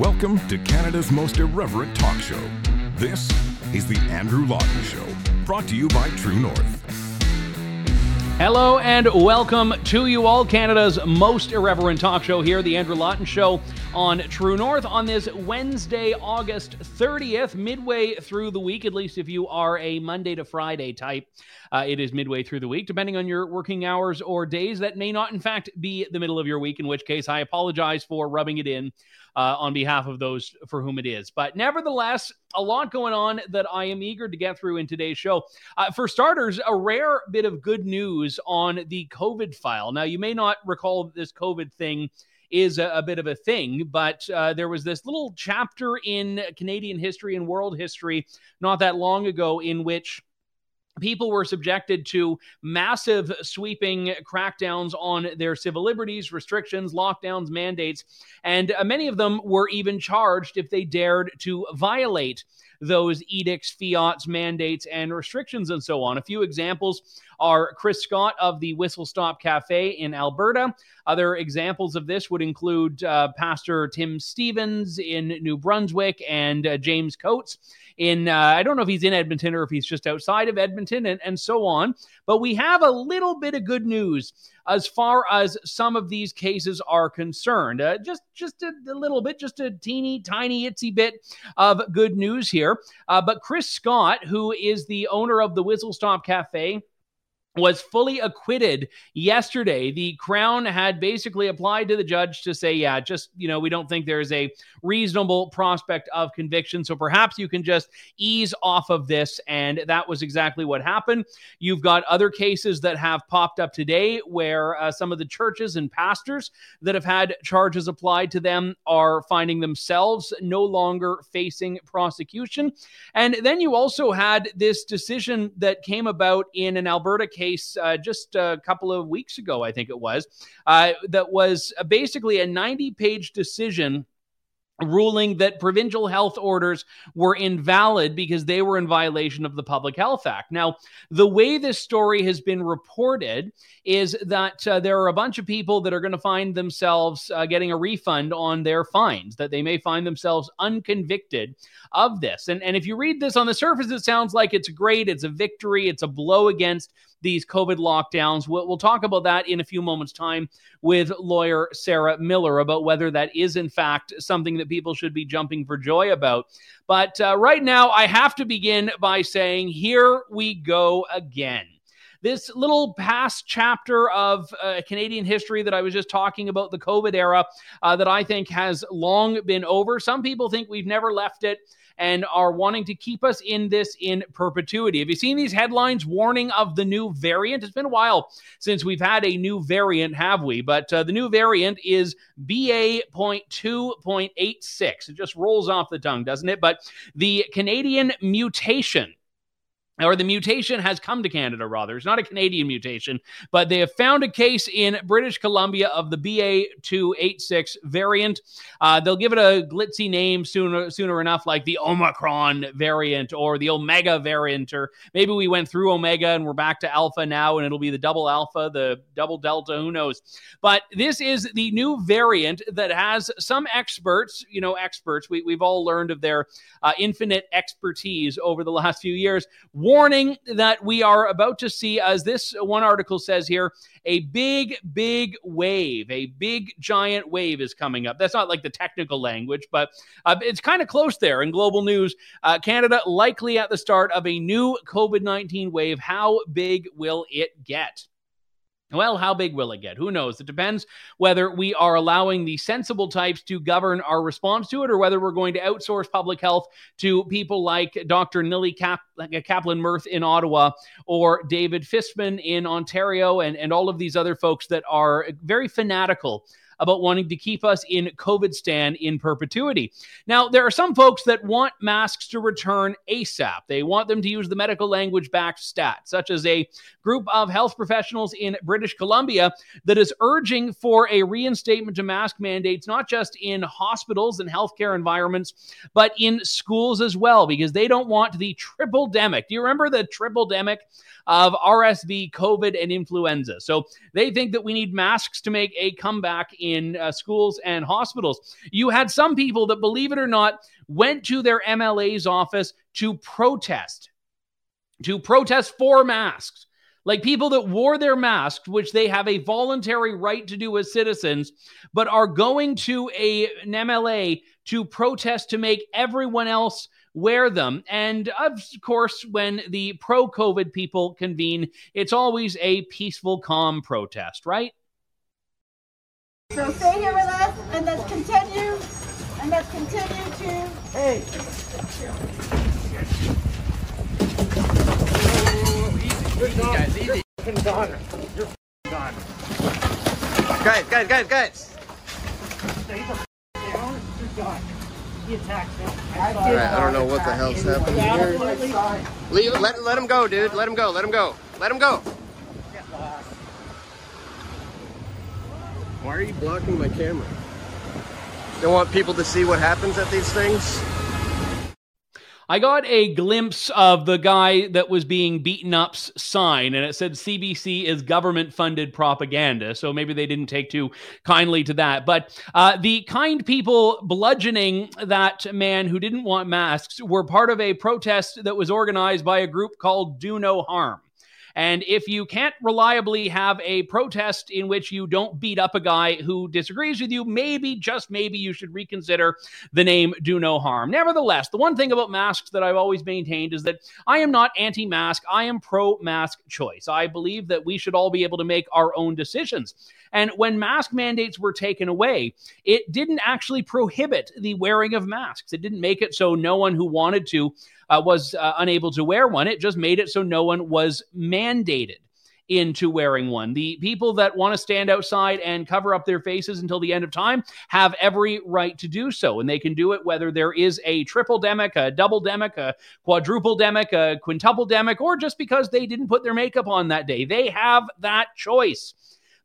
Welcome to Canada's most irreverent talk show. This is The Andrew Lawton Show, brought to you by True North. Hello and welcome to you all, Canada's most irreverent talk show here, The Andrew Lawton Show on True North on this Wednesday, August 30th, midway through the week, at least if you are a Monday to Friday type. Uh, it is midway through the week, depending on your working hours or days. That may not, in fact, be the middle of your week, in which case I apologize for rubbing it in uh, on behalf of those for whom it is. But nevertheless, a lot going on that I am eager to get through in today's show. Uh, for starters, a rare bit of good news on the COVID file. Now, you may not recall this COVID thing is a, a, bit of a thing. But uh, there was this little chapter in Canadian history and world history not that long ago in which people were subjected to massive sweeping crackdowns on their civil liberties, restrictions, lockdowns, mandates, and uh, many of them were even charged if they dared to violate those edicts, fiats, mandates, and restrictions, and so on. A few examples are Chris Scott of the Whistle Stop Cafe in Alberta. Other examples of this would include uh, Pastor Tim Stephens in New Brunswick and uh, James Coates in uh, I don't know if he's in Edmonton or if he's just outside of Edmonton and, and so on. But we have a little bit of good news as far as some of these cases are concerned. Uh, just just a, a, little bit, just a teeny tiny itsy bit of good news here. Uh, but Chris Scott, who is the owner of the Whistle Stop Cafe was fully acquitted yesterday. The Crown had basically applied to the judge to say, yeah, just, you know, we don't think there's a reasonable prospect of conviction. So perhaps you can just ease off of this. And that was exactly what happened. You've got other cases that have popped up today where uh, some of the churches and pastors that have had charges applied to them are finding themselves no longer facing prosecution. And then you also had this decision that came about in an Alberta case case uh, just a couple of weeks ago, I think it was, uh, that was basically a 90 page decision ruling that provincial health orders were invalid because they were in violation of the Public Health Act. Now, the way this story has been reported is that uh, there are a bunch of people that are going to find themselves uh, getting a refund on their fines, that they may find themselves unconvicted of this. And, and if you read this on the surface, it sounds like it's great, it's a victory, it's a blow against these COVID lockdowns. We'll, we'll talk about that in a few moments' time with lawyer Sarah Miller about whether that is, in fact, something that people should be jumping for joy about. But uh, right now, I have to begin by saying, here we go again this little past chapter of uh, Canadian history that I was just talking about, the COVID era, uh, that I think has long been over. Some people think we've never left it and are wanting to keep us in this in perpetuity. Have you seen these headlines warning of the new variant? It's been a while since we've had a new variant, have we? But uh, the new variant is BA.2.86. It just rolls off the tongue, doesn't it? But the Canadian mutation or the mutation has come to Canada, rather. It's not a Canadian mutation, but they have found a case in British Columbia of the BA286 variant. Uh, they'll give it a glitzy name sooner, sooner enough, like the Omicron variant or the Omega variant, or maybe we went through Omega and we're back to Alpha now, and it'll be the double Alpha, the double Delta, who knows? But this is the new variant that has some experts, you know, experts, we, we've all learned of their uh, infinite expertise over the last few years warning that we are about to see, as this one article says here, a big, big wave, a big, giant wave is coming up. That's not like the technical language, but uh, it's kind of close there in global news. Uh, Canada likely at the start of a new COVID 19 wave. How big will it get? Well, how big will it get? Who knows? It depends whether we are allowing the sensible types to govern our response to it or whether we're going to outsource public health to people like Dr. Cap- Kaplan-Myrth in Ottawa or David Fisman in Ontario and, and all of these other folks that are very fanatical about wanting to keep us in COVID stand in perpetuity. Now, there are some folks that want masks to return ASAP. They want them to use the medical language backed stat, such as a group of health professionals in British Columbia that is urging for a reinstatement to mask mandates, not just in hospitals and healthcare environments, but in schools as well, because they don't want the triple demic. Do you remember the triple demic? of RSV, COVID, and influenza. So they think that we need masks to make a comeback in uh, schools and hospitals. You had some people that, believe it or not, went to their MLA's office to protest, to protest for masks. Like people that wore their masks, which they have a voluntary right to do as citizens, but are going to a, an MLA to protest to make everyone else wear them. And of course, when the pro COVID people convene, it's always a peaceful, calm protest, right? So stay here with us and let's continue and let's continue to. Hey. Guys. Guys, guys, guys, All right, I don't know what the hell's happening here. Leave, let, let him go, dude. Let him go. Let him go. Let him go. Why are you blocking my camera? Don't want people to see what happens at these things? I got a glimpse of the guy that was being beaten up's sign, and it said CBC is government funded propaganda. So maybe they didn't take too kindly to that. But uh, the kind people bludgeoning that man who didn't want masks were part of a protest that was organized by a group called Do No Harm. And if you can't reliably have a protest in which you don't beat up a guy who disagrees with you, maybe, just maybe, you should reconsider the name Do No Harm. Nevertheless, the one thing about masks that I've always maintained is that I am not anti mask, I am pro mask choice. I believe that we should all be able to make our own decisions. And when mask mandates were taken away, it didn't actually prohibit the wearing of masks. It didn't make it so no one who wanted to uh, was uh, unable to wear one. It just made it so no one was mandated into wearing one. The people that want to stand outside and cover up their faces until the end of time have every right to do so. And they can do it whether there is a triple demic, a double demic, a quadruple demic, a quintuple demic, or just because they didn't put their makeup on that day. They have that choice.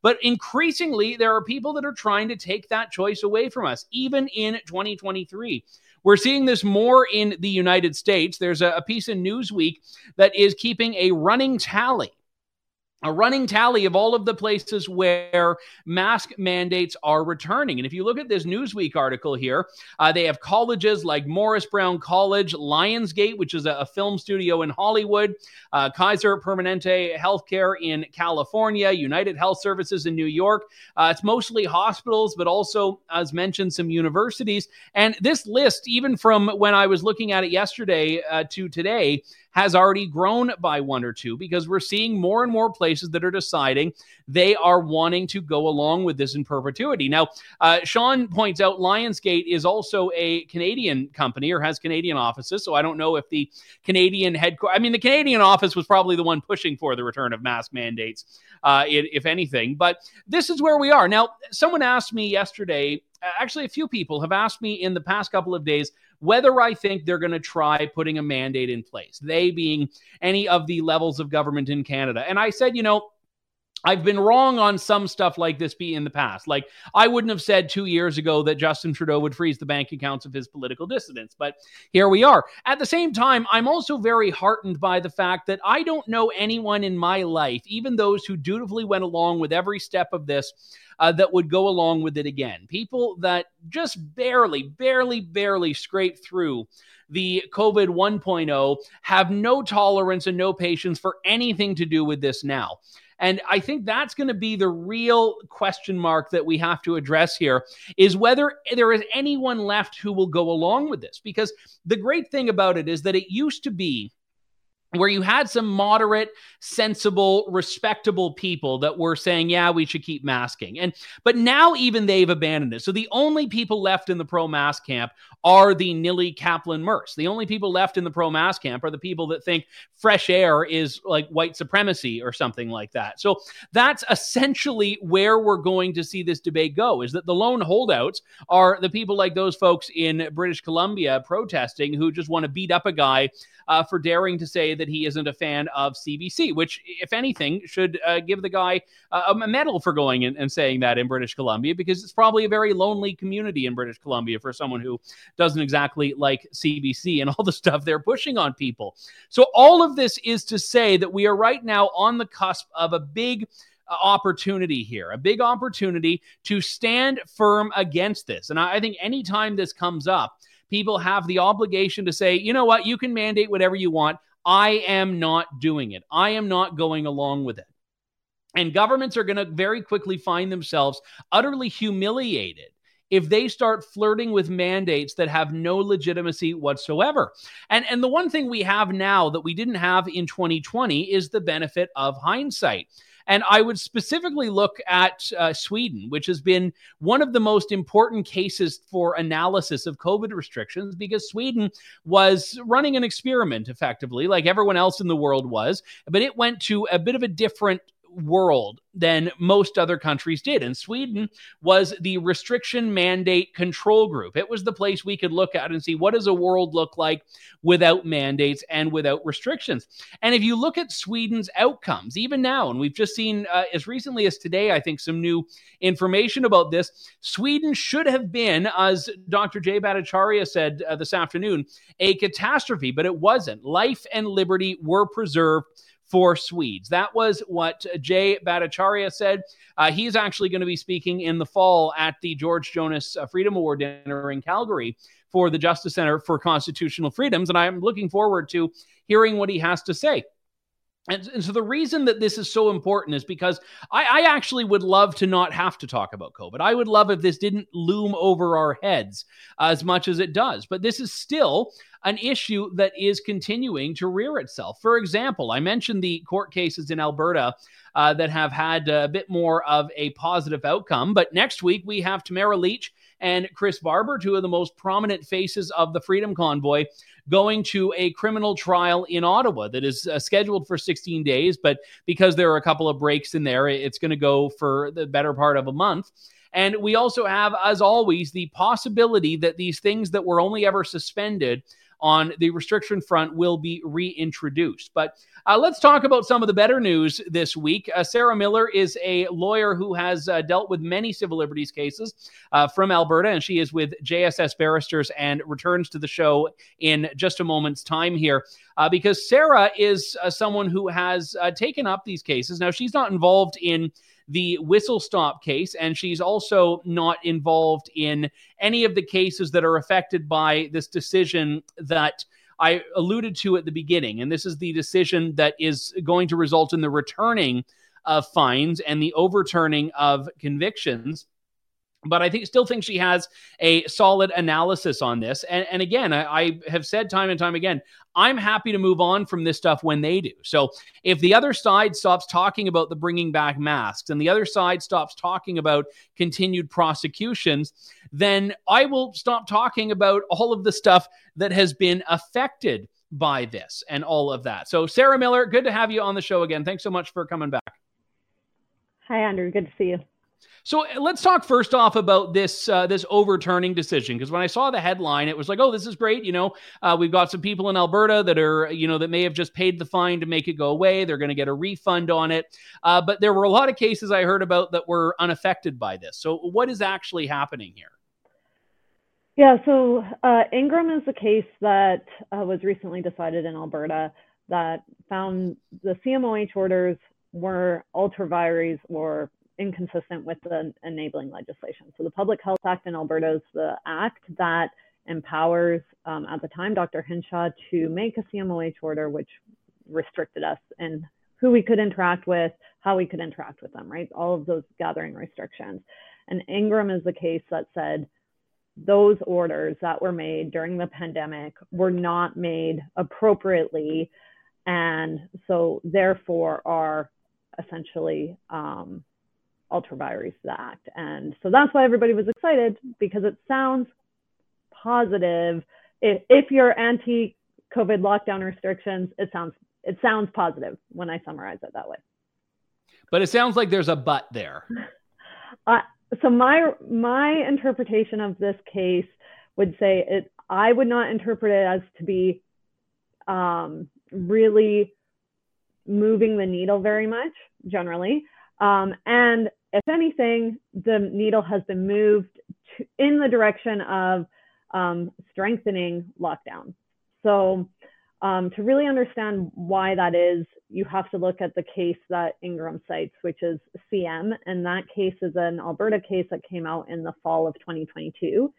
But increasingly, there are people that are trying to take that choice away from us, even in 2023. We're seeing this more in the United States. There's a, a piece in Newsweek that is keeping a running tally a running tally of all of the places where mask mandates are returning. And if you look at this Newsweek article here, uh, they have colleges like Morris Brown College, Lionsgate, which is a, a film studio in Hollywood, uh, Kaiser Permanente Healthcare in California, United Health Services in New York. Uh, it's mostly hospitals, but also, as mentioned, some universities. And this list, even from when I was looking at it yesterday uh, to today, has already grown by one or two because we're seeing more and more places that are deciding they are wanting to go along with this in perpetuity. Now, uh, Sean points out Lionsgate is also a Canadian company or has Canadian offices. So I don't know if the Canadian headquarters, I mean, the Canadian office was probably the one pushing for the return of mask mandates, uh, if anything. But this is where we are. Now, someone asked me yesterday, actually, a few people have asked me in the past couple of days whether I think they're going to try putting a mandate in place, they being any of the levels of government in Canada. And I said, you know, I've been wrong on some stuff like this be in the past. Like I wouldn't have said 2 years ago that Justin Trudeau would freeze the bank accounts of his political dissidents, but here we are. At the same time, I'm also very heartened by the fact that I don't know anyone in my life, even those who dutifully went along with every step of this, uh, that would go along with it again. People that just barely, barely, barely scrape through the COVID 1.0 have no tolerance and no patience for anything to do with this now. And I think that's going to be the real question mark that we have to address here is whether there is anyone left who will go along with this. Because the great thing about it is that it used to be where you had some moderate, sensible, respectable people that were saying, yeah, we should keep masking. And but now even they've abandoned it. So the only people left in the pro mask camp are the Nili Kaplan-Myrths. The only people left in the pro mask camp are the people that think fresh air is like white supremacy or something like that. So that's essentially where we're going to see this debate go is that the lone holdouts are the people like those folks in British Columbia protesting who just want to beat up a guy uh, for daring to say that he isn't a fan of CBC, which, if anything, should uh, give the guy uh, a medal for going in and saying that in British Columbia because it's probably a very lonely community in British Columbia for someone who doesn't exactly like CBC and all the stuff they're pushing on people. So, all of this is to say that we are right now on the cusp of a big uh, opportunity here, a big opportunity to stand firm against this. And I think anytime this comes up, people have the obligation to say, you know what, you can mandate whatever you want. I am not doing it. I am not going along with it. And governments are going to very quickly find themselves utterly humiliated if they start flirting with mandates that have no legitimacy whatsoever. And and the one thing we have now that we didn't have in 2020 is the benefit of hindsight. And I would specifically look at uh, Sweden, which has been one of the most important cases for analysis of COVID restrictions because Sweden was running an experiment effectively, like everyone else in the world was, but it went to a bit of a different world than most other countries did. And Sweden was the restriction mandate control group. It was the place we could look at and see what does a world look like without mandates and without restrictions. And if you look at Sweden's outcomes, even now, and we've just seen uh, as recently as today, I think some new information about this, Sweden should have been, as Dr. Jay Bhattacharya said uh, this afternoon, a catastrophe, but it wasn't. Life and liberty were preserved for Swedes. That was what Jay Bhattacharya said. Uh, he's actually going to be speaking in the fall at the George Jonas uh, Freedom Award dinner in Calgary for the Justice Center for Constitutional Freedoms. And I'm looking forward to hearing what he has to say. And, and, so the reason that this is so important is because I, I, actually would love to not have to talk about COVID. I would love if this didn't loom over our heads as much as it does. But this is still an issue that is continuing to rear itself. For example, I mentioned the court cases in Alberta uh, that have had a bit more of a positive outcome. But next week, we have Tamara Lich and Chris Barber, two of the most prominent faces of the Freedom Convoy, going to a criminal trial in Ottawa that is uh, scheduled for 16 days. But because there are a couple of breaks in there, it's going to go for the better part of a month. And we also have, as always, the possibility that these things that were only ever suspended on the restriction front will be reintroduced. But uh, let's talk about some of the better news this week. Uh, Sarah Miller is a lawyer who has uh, dealt with many civil liberties cases uh, from Alberta, and she is with JSS Barristers and returns to the show in just a moment's time here. Uh, because Sarah is uh, someone who has taken up these cases. Now, she's not involved in the whistle stop case, and she's also not involved in any of the cases that are affected by this decision that I alluded to at the beginning. And this is the decision that is going to result in the returning of fines and the overturning of convictions but I think still think she has a solid analysis on this. And, and again, I, I, have said time and time again, I'm happy to move on from this stuff when they do. So if the other side stops talking about the bringing back masks and the other side stops talking about continued prosecutions, then I will stop talking about all of the stuff that has been affected by this and all of that. So Sarah Miller, good to have you on the show again. Thanks so much for coming back. Hi, Andrew. Good to see you. So uh, let's talk first off about this uh, this overturning decision because when I saw the headline, it was like, oh, this is great. You know, uh, we've got some people in Alberta that are you know that may have just paid the fine to make it go away. They're going to get a refund on it. Uh, but there were a lot of cases I heard about that were unaffected by this. So what is actually happening here? Yeah, so uh, Ingram is a case that uh, was recently decided in Alberta that found the CMOH orders were ultra vires or inconsistent with the enabling legislation. So the Public Health Act in Alberta is the act that empowers, um, at the time, Dr. Hinshaw to make a CMOH order, which restricted us in who we could interact with, how we could interact with them, right? All of those gathering restrictions. And Ingram is the case that said those orders that were made during the pandemic were not made appropriately. And so, therefore, are essentially um, ultra vires the act. And so that's why everybody was excited because it sounds positive. If, if you're anti COVID lockdown restrictions, it sounds it sounds positive when I summarize it that way. But it sounds like there's a but there. Uh, so my my interpretation of this case would say it. I would not interpret it as to be um, really moving the needle very much generally. Um, and if anything, the needle has been moved to, in the direction of um, strengthening lockdown. So Um, to really understand why that is, you have to look at the case that Ingram cites, which is CM. And that case is an Alberta case that came out in the fall of 2022.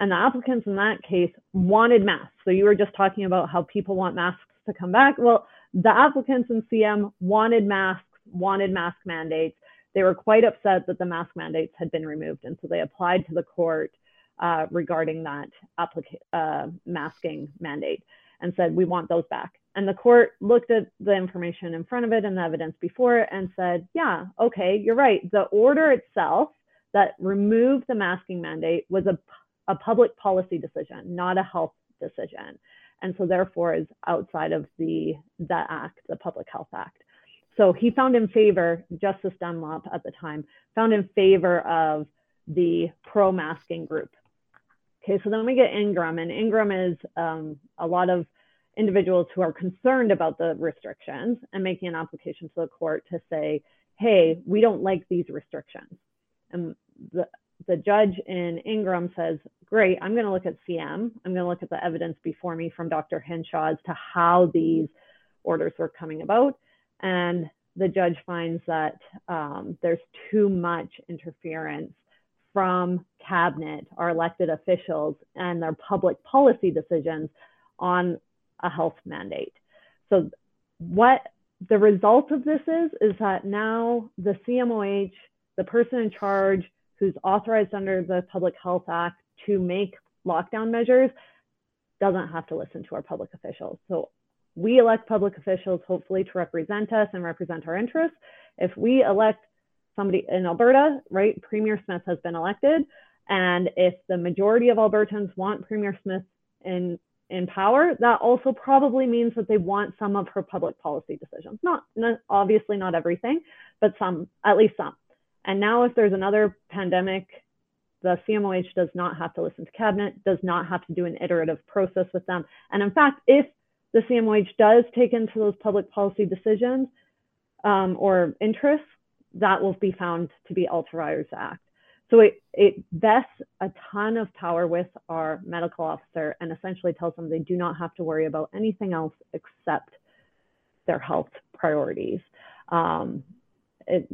And the applicants in that case wanted masks. So you were just talking about how people want masks to come back. Well, the applicants in CM wanted masks, wanted mask mandates. They were quite upset that the mask mandates had been removed. And so they applied to the court uh, regarding that applica- uh, masking mandate and said, we want those back. And the court looked at the information in front of it and the evidence before it and said, yeah, okay, you're right. The order itself that removed the masking mandate was a, public policy decision, not a health decision. And so therefore is outside of the, the act, the Public Health Act. So he found in favor, Justice Dunlop at the time, found in favor of the pro masking group. Okay, so then we get Ingram, and Ingram is um, a lot of individuals who are concerned about the restrictions and making an application to the court to say, hey, we don't like these restrictions. And the, the judge in Ingram says, great, I'm going to look at CM. I'm going to look at the evidence before me from Dr. Hinshaw as to how these orders were coming about. And the judge finds that um, there's too much interference from cabinet, or elected officials, and their public policy decisions on a health mandate. So, what the result of this is, is that now the CMOH, the person in charge who's authorized under the Public Health Act to make lockdown measures, doesn't have to listen to our public officials. So, we elect public officials hopefully to represent us and represent our interests. If we elect somebody in Alberta, right, Premier Smith has been elected, and if the majority of Albertans want Premier Smith in in power, that also probably means that they want some of her public policy decisions. Not, not obviously not everything, but some, at least some. And now if there's another pandemic, the CMOH does not have to listen to cabinet, does not have to do an iterative process with them. And in fact, if the CMOH does take into those public policy decisions um, or interests, that will be found to be ultra act. So it, it vests a ton of power with our medical officer and essentially tells them they do not have to worry about anything else except their health priorities. Um, it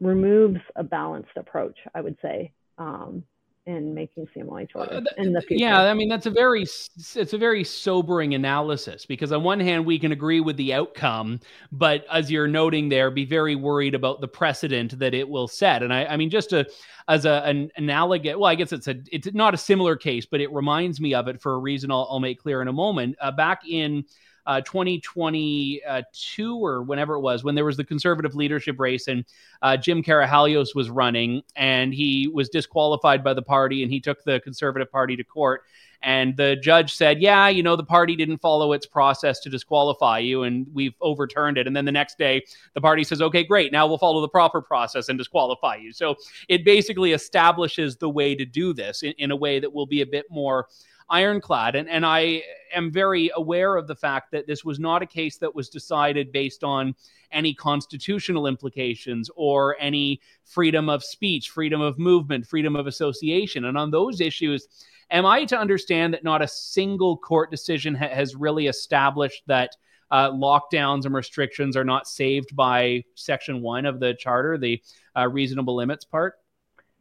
removes a balanced approach, I would say, um, in making CMOH uh, orders uh, in the future. Yeah, I mean that's a very it's a very sobering analysis because on one hand we can agree with the outcome, but as you're noting there, be very worried about the precedent that it will set. And I, I mean just to as a, an analogous, well, I guess it's a it's not a similar case, but it reminds me of it for a reason I'll, I'll make clear in a moment. Uh, back in uh, 2022 or whenever it was, when there was the conservative leadership race and uh, Jim Karahalios was running and he was disqualified by the party and he took the conservative party to court. And the judge said, Yeah, you know, the party didn't follow its process to disqualify you, and we've overturned it. And then the next day, the party says, Okay, great. Now we'll follow the proper process and disqualify you. So it basically establishes the way to do this in, in a way that will be a bit more ironclad. And, and I am very aware of the fact that this was not a case that was decided based on any constitutional implications or any freedom of speech, freedom of movement, freedom of association. And on those issues, am I to understand that not a single court decision ha- has really established that? Uh, lockdowns and restrictions are not saved by Section 1 of the Charter, the uh, reasonable limits part?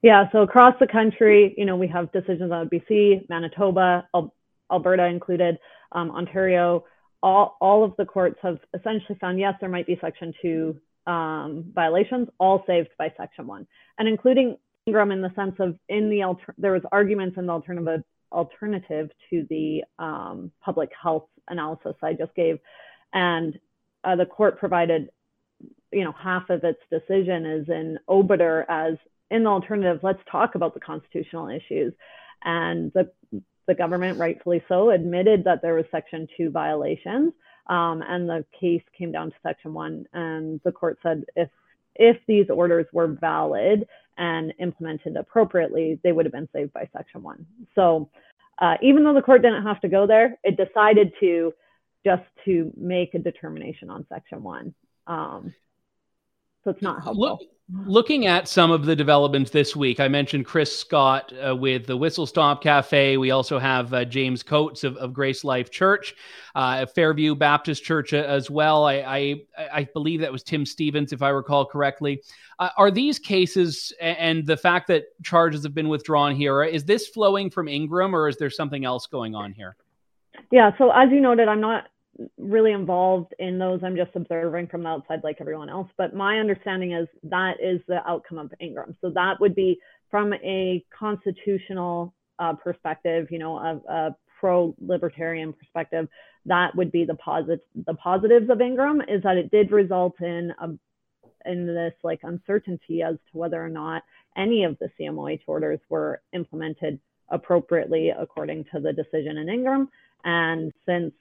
Yeah, so across the country, you know, we have decisions on BC, Manitoba, Al- Alberta included, um, Ontario. All, all of the courts have essentially found yes, there might be Section 2 um, violations, all saved by Section 1, and including Ingram in the sense of in the alter- there was arguments in the alternative alternative to the um, public health analysis I just gave, and uh, the court provided, you know, half of its decision is in obiter as in the alternative, let's talk about the constitutional issues. And the, the government, rightfully so, admitted that there was Section 2 violations. Um, and the case came down to Section 1. And the court said if, if these orders were valid and implemented appropriately, they would have been saved by Section 1. So uh, even though the court didn't have to go there, it decided to just to make a determination on Section 1. Um, so it's not helpful. Look, Looking at some of the developments this week, I mentioned Chris Scott uh, with the Whistle Stop Cafe. We also have uh, James Coates of, of, Grace Life Church, uh, Fairview Baptist Church uh, as well. I, I, I, believe that was Tim Stephens, if I recall correctly. Uh, are these cases and the fact that charges have been withdrawn here, is this flowing from Ingram or is there something else going on here? Yeah, so as you noted, I'm not really involved in those. I'm just observing from the outside like everyone else. But my understanding is that is the outcome of Ingram. So that would be from a constitutional uh, perspective, you know, a, a pro-libertarian perspective, that would be the positive. The positives of Ingram is that it did result in a in this like uncertainty as to whether or not any of the CMOH orders were implemented appropriately according to the decision in Ingram. And since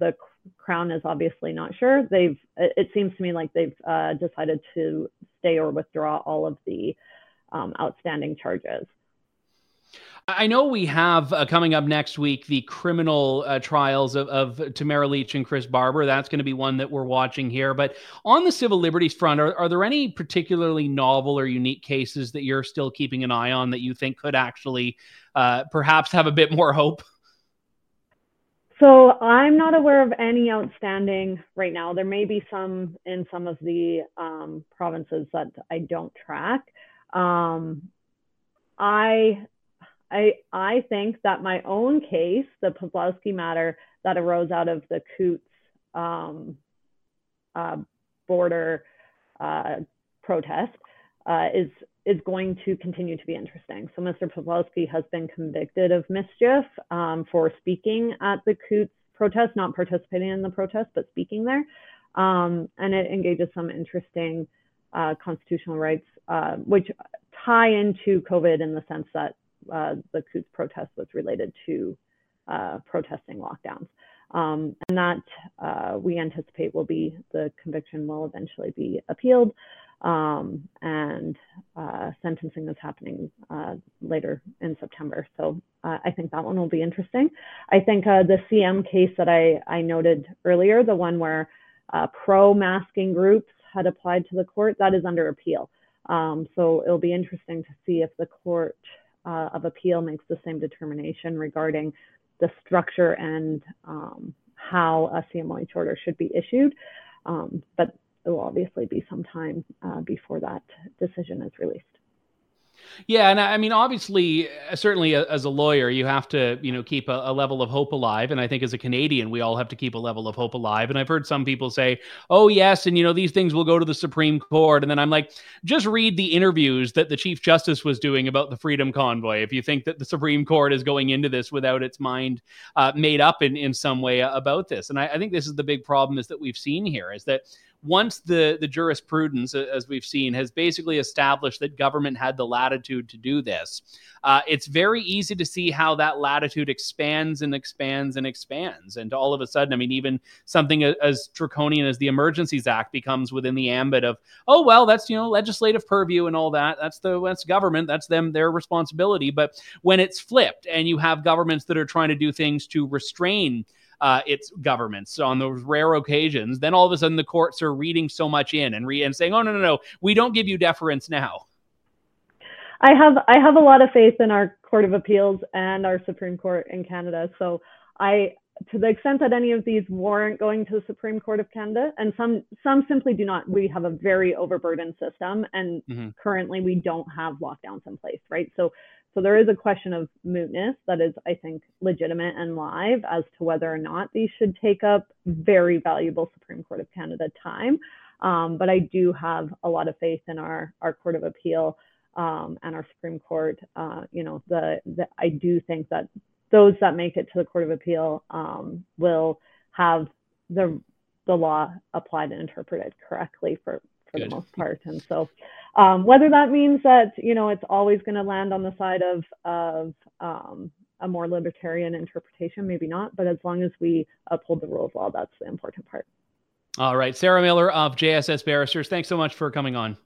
the Crown is obviously not sure. They've it seems to me like they've uh, decided to stay or withdraw all of the um, outstanding charges. I know we have uh, coming up next week the criminal uh, trials of, of, Tamara Lich and Chris Barber. That's going to be one that we're watching here. But on the civil liberties front, are, are there any particularly novel or unique cases that you're still keeping an eye on that you think could actually uh, perhaps have a bit more hope? So I'm not aware of any outstanding right now. There may be some in some of the um, provinces that I don't track. Um, I, I, I think that my own case, the Pawlowski matter that arose out of the Coutts um, uh, border uh, protest, uh, is is going to continue to be interesting. So Mr. Pawlowski has been convicted of mischief um, for speaking at the Coutts protest, not participating in the protest, but speaking there. Um, and it engages some interesting uh, constitutional rights, uh, which tie into COVID in the sense that uh, the Coutts protest was related to uh, protesting lockdowns. Um, and that uh, we anticipate will be the conviction will eventually be appealed um, and uh, sentencing is happening uh, later in September. So uh, I think that one will be interesting. I think uh, the CM case that I, I noted earlier, the one where uh, pro masking groups had applied to the court, that is under appeal. Um, so it'll be interesting to see if the court uh, of appeal makes the same determination regarding the structure and um, how a CMOH order should be issued. Um, but it will obviously be some time uh, before that decision is released. Yeah, and I mean, obviously, uh, certainly as a lawyer, you have to, you know, keep a, a, level of hope alive. And I think as a Canadian, we all have to keep a level of hope alive. And I've heard some people say, "Oh, yes," and you know, these things will go to the Supreme Court. And then I'm like, just read the interviews that the Chief Justice was doing about the Freedom Convoy. If you think that the Supreme Court is going into this without its mind uh, made up in in some way about this, and I, I think this is the big problem is that we've seen here is that once the the jurisprudence, as we've seen, has basically established that government had the latitude to do this, uh, it's very easy to see how that latitude expands and expands and expands, and all of a sudden, I mean, even something as draconian as the Emergencies Act becomes within the ambit of, oh well, that's you know legislative purview and all that. That's the that's government. That's them their responsibility. But when it's flipped, and you have governments that are trying to do things to restrain uh, its governments so on those rare occasions, then all of a sudden the courts are reading so much in and, re- and saying, oh, no, no, no, we don't give you deference now. I have I have a lot of faith in our Court of Appeals and our Supreme Court in Canada. So I to the extent that any of these warrant going to the Supreme Court of Canada, and some some simply do not. We have a very overburdened system, and mm-hmm. currently we don't have lockdowns in place, right? So so there is a question of mootness that is, I think, legitimate and live as to whether or not these should take up very valuable Supreme Court of Canada time. Um, but I do have a lot of faith in our, our Court of Appeal um, and our Supreme Court. Uh, you know, the, the, I do think that those that make it to the Court of Appeal um, will have the the law applied and interpreted correctly for for Good. the most part. And so, um, whether that means that you know it's always going to land on the side of of um, a more libertarian interpretation, maybe not. But as long as we uphold the rule of law, that's the important part. All right, Sarah Miller of JSS Barristers, thanks so much for coming on.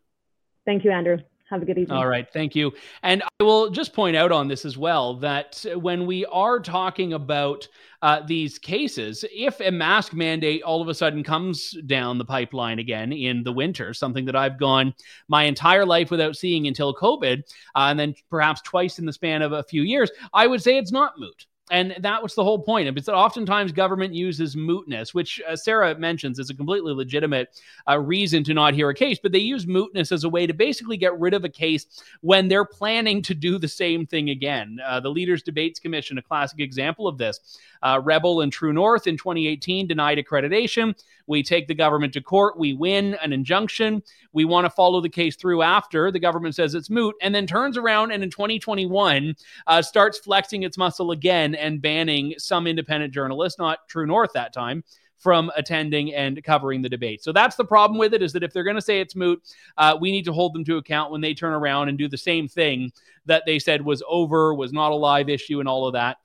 Thank you, Andrew. Have a good evening. All right. Thank you. And I will just point out on this as well that when we are talking about uh, these cases, if a mask mandate all of a sudden comes down the pipeline again in the winter, something that I've gone my entire life without seeing until COVID, uh, and then perhaps twice in the span of a few years, I would say it's not moot. And that was the whole point. Oftentimes government uses mootness, which uh, Sarah mentions is a completely legitimate uh, reason to not hear a case, but they use mootness as a way to basically get rid of a case when they're planning to do the same thing again. Uh, the Leaders Debates Commission, a classic example of this. Uh, Rebel and True North in 2018 denied accreditation. We take the government to court. We win an injunction. We want to follow the case through after the government says it's moot, and then turns around and in 2021 uh, starts flexing its muscle again and banning some independent journalists, not True North that time, from attending and covering the debate. So that's the problem with it is that if they're going to say it's moot, uh, we need to hold them to account when they turn around and do the same thing that they said was over, was not a live issue, and all of that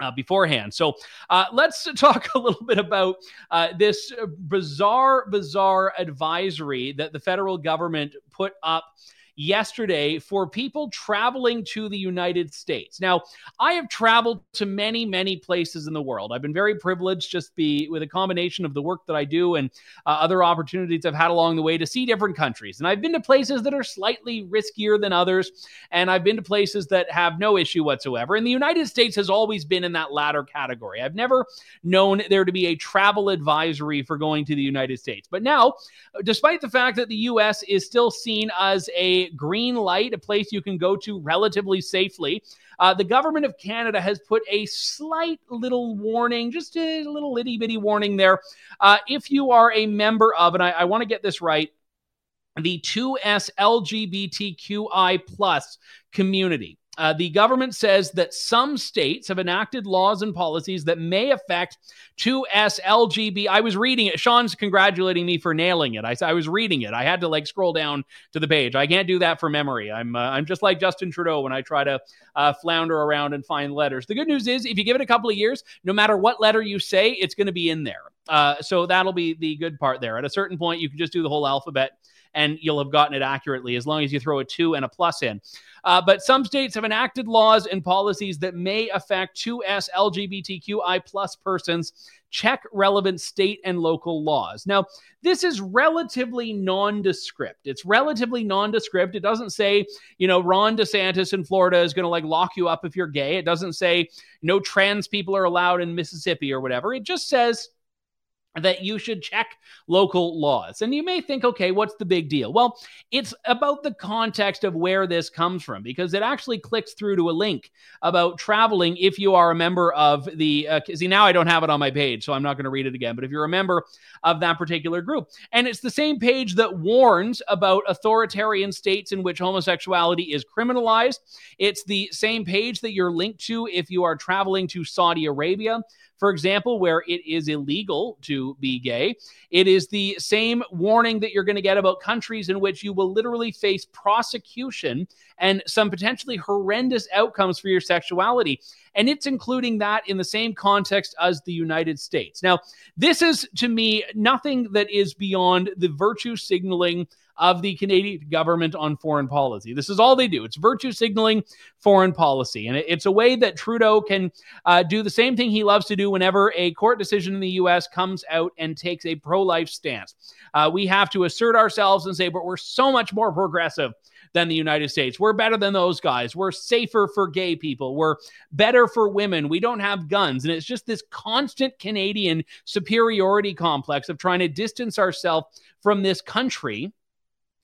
uh, beforehand. So uh, let's talk a little bit about uh, this bizarre, bizarre advisory that the federal government put up yesterday for people traveling to the United States. Now, I have traveled to many, many places in the world. I've been very privileged just be with a combination of the work that I do and uh, other opportunities I've had along the way to see different countries. And I've been to places that are slightly riskier than others, and I've been to places that have no issue whatsoever. And the United States has always been in that latter category. I've never known there to be a travel advisory for going to the United States. But now, despite the fact that the US is still seen as a green light, a place you can go to relatively safely. Uh, the government of Canada has put a slight little warning, just a little itty bitty warning there. Uh, if you are a member of, and I, I want to get this right, the 2S LGBTQI plus community. Uh, the government says that some states have enacted laws and policies that may affect 2SLGB. I was reading it. Sean's congratulating me for nailing it. I, I was reading it. I had to like scroll down to the page. I can't do that for memory. I'm uh, I'm just like Justin Trudeau when I try to uh, flounder around and find letters. The good news is, if you give it a couple of years, no matter what letter you say, it's going to be in there. Uh, so that'll be the good part there. At a certain point, you can just do the whole alphabet and you'll have gotten it accurately as long as you throw a two and a plus in. Uh, but some states have enacted laws and policies that may affect 2S LGBTQI plus persons. Check relevant state and local laws. Now, this is relatively nondescript. It's relatively nondescript. It doesn't say, you know, Ron DeSantis in Florida is going to like lock you up if you're gay. It doesn't say no trans people are allowed in Mississippi or whatever. It just says that you should check local laws. And you may think, okay, what's the big deal? Well, it's about the context of where this comes from because it actually clicks through to a link about traveling if you are a member of the. Uh, see, now I don't have it on my page, so I'm not going to read it again, but if you're a member of that particular group. And it's the same page that warns about authoritarian states in which homosexuality is criminalized. It's the same page that you're linked to if you are traveling to Saudi Arabia for example, where it is illegal to be gay. It is the same warning that you're going to get about countries in which you will literally face prosecution and some potentially horrendous outcomes for your sexuality. And it's including that in the same context as the United States. Now, this is to me nothing that is beyond the virtue signaling of the Canadian government on foreign policy. This is all they do. It's virtue signaling foreign policy. And it's a way that Trudeau can uh, do the same thing he loves to do whenever a court decision in the U.S. comes out and takes a pro life stance. Uh, we have to assert ourselves and say, but we're so much more progressive than the United States. We're better than those guys. We're safer for gay people. We're better for women. We don't have guns. And it's just this constant Canadian superiority complex of trying to distance ourselves from this country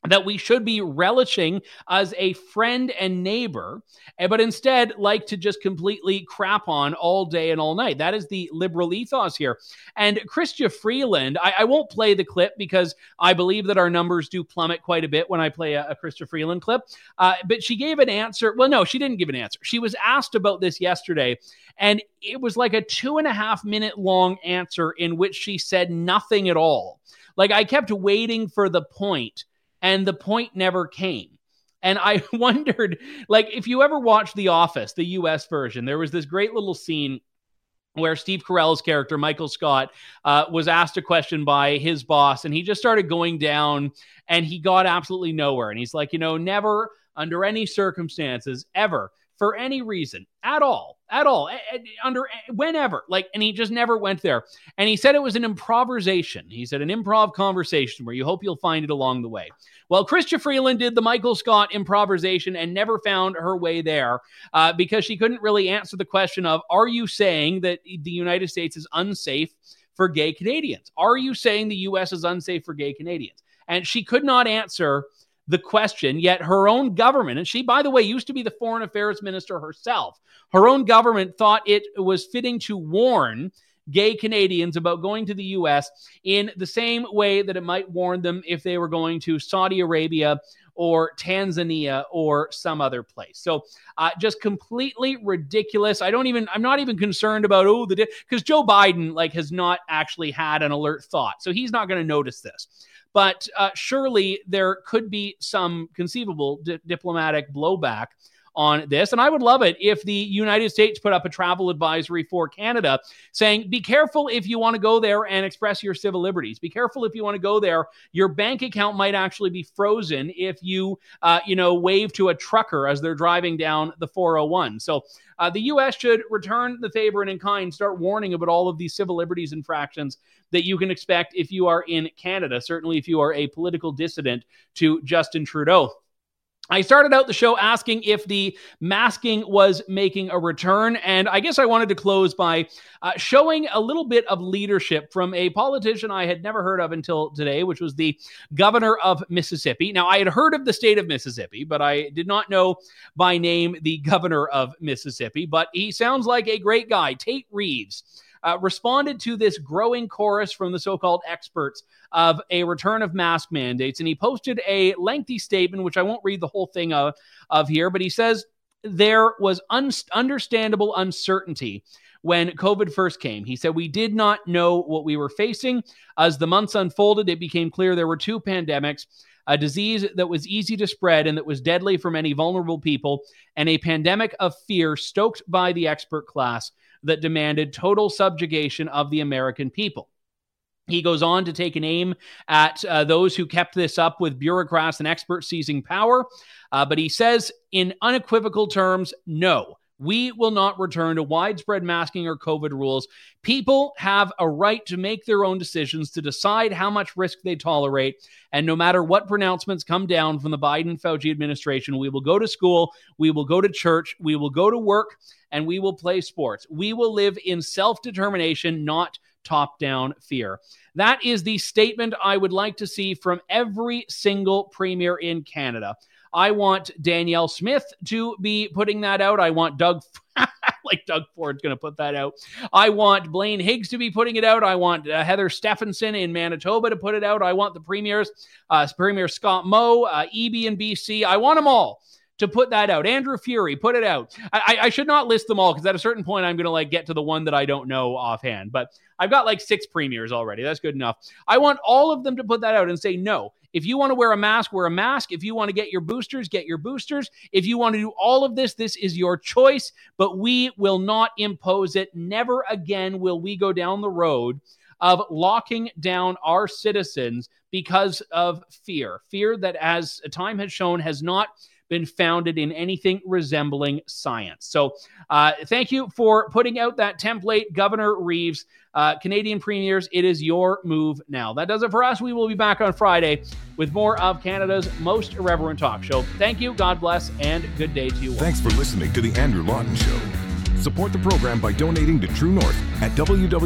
that we should be relishing as a friend and neighbor, eh, but instead like to just completely crap on all day and all night. That is the liberal ethos here. And Chrystia Freeland, I, I won't play the clip because I believe that our numbers do plummet quite a bit when I play a, a Chrystia Freeland clip. Uh, but she gave an answer. Well, no, she didn't give an answer. She was asked about this yesterday, and it was like a two and a half minute long answer in which she said nothing at all. Like I kept waiting for the point and the point never came. And I wondered, like, if you ever watched The Office, the US version, there was this great little scene where Steve Carell's character, Michael Scott, uh, was asked a question by his boss, and he just started going down and he got absolutely nowhere. And he's like, you know, never under any circumstances ever for any reason at all, at all, under whenever, like, and he just never went there. And he said it was an improvisation. He said an improv conversation where you hope you'll find it along the way. Well, Chrystia Freeland did the Michael Scott improvisation and never found her way there uh, because she couldn't really answer the question of, are you saying that the United States is unsafe for gay Canadians? Are you saying the U.S. is unsafe for gay Canadians? And she could not answer the question, yet her own government, and she, by the way, used to be the foreign affairs minister herself, her own government thought it was fitting to warn gay Canadians about going to the U.S. in the same way that it might warn them if they were going to Saudi Arabia or Tanzania or some other place. So uh, just completely ridiculous. I don't even, I'm not even concerned about, oh, the, because Joe Biden like has not actually had an alert thought. So he's not going to notice this. But uh, surely there could be some conceivable di- diplomatic blowback on this. And I would love it if the United States put up a travel advisory for Canada saying, be careful if you want to go there and express your civil liberties. Be careful if you want to go there. Your bank account might actually be frozen if you, uh, you know, wave to a trucker as they're driving down the 401. So uh, the U.S. should return the favor and in kind start warning about all of these civil liberties infractions that you can expect if you are in Canada, certainly if you are a political dissident to Justin Trudeau. I started out the show asking if the masking was making a return, and I guess I wanted to close by uh, showing a little bit of leadership from a politician I had never heard of until today, which was the governor of Mississippi. Now, I had heard of the state of Mississippi, but I did not know by name the governor of Mississippi, but he sounds like a great guy, Tate Reeves uh, responded to this growing chorus from the so called experts of a return of mask mandates. And he posted a lengthy statement, which I won't read the whole thing of, of here, but he says there was un- understandable uncertainty when COVID first came. He said, We did not know what we were facing. As the months unfolded, it became clear there were two pandemics a disease that was easy to spread and that was deadly for many vulnerable people, and a pandemic of fear stoked by the expert class that demanded total subjugation of the American people. He goes on to take an aim at uh, those who kept this up with bureaucrats and experts seizing power. Uh, but he says, in unequivocal terms, no. We will not return to widespread masking or COVID rules. People have a right to make their own decisions, to decide how much risk they tolerate. And no matter what pronouncements come down from the Biden Fauci administration, we will go to school, we will go to church, we will go to work, and we will play sports. We will live in self determination, not top down fear. That is the statement I would like to see from every single premier in Canada. I want Danielle Smith to be putting that out. I want Doug. like Doug Ford's going to put that out. I want Blaine Higgs to be putting it out. I want uh, Heather Stefanson in Manitoba to put it out. I want the premiers, uh, Premier Scott Moe, uh, Eby in BC. I want them all to put that out. Andrew Furey, put it out. I, I should not list them all because at a certain point I'm going to like get to the one that I don't know offhand. But I've got like six premiers already. That's good enough. I want all of them to put that out and say no. If you want to wear a mask, wear a mask. If you want to get your boosters, get your boosters. If you want to do all of this, this is your choice, but we will not impose it. Never again will we go down the road of locking down our citizens because of fear. Fear that, as time has shown, has not been founded in anything resembling science. So, uh, thank you for putting out that template, Governor Reeves. Uh, Canadian premiers, it is your move now. That does it for us. We will be back on Friday with more of Canada's most irreverent talk show. Thank you, God bless, and good day to you all. Thanks for listening to The Andrew Lawton Show. Support the program by donating to True North at www.tnc.news.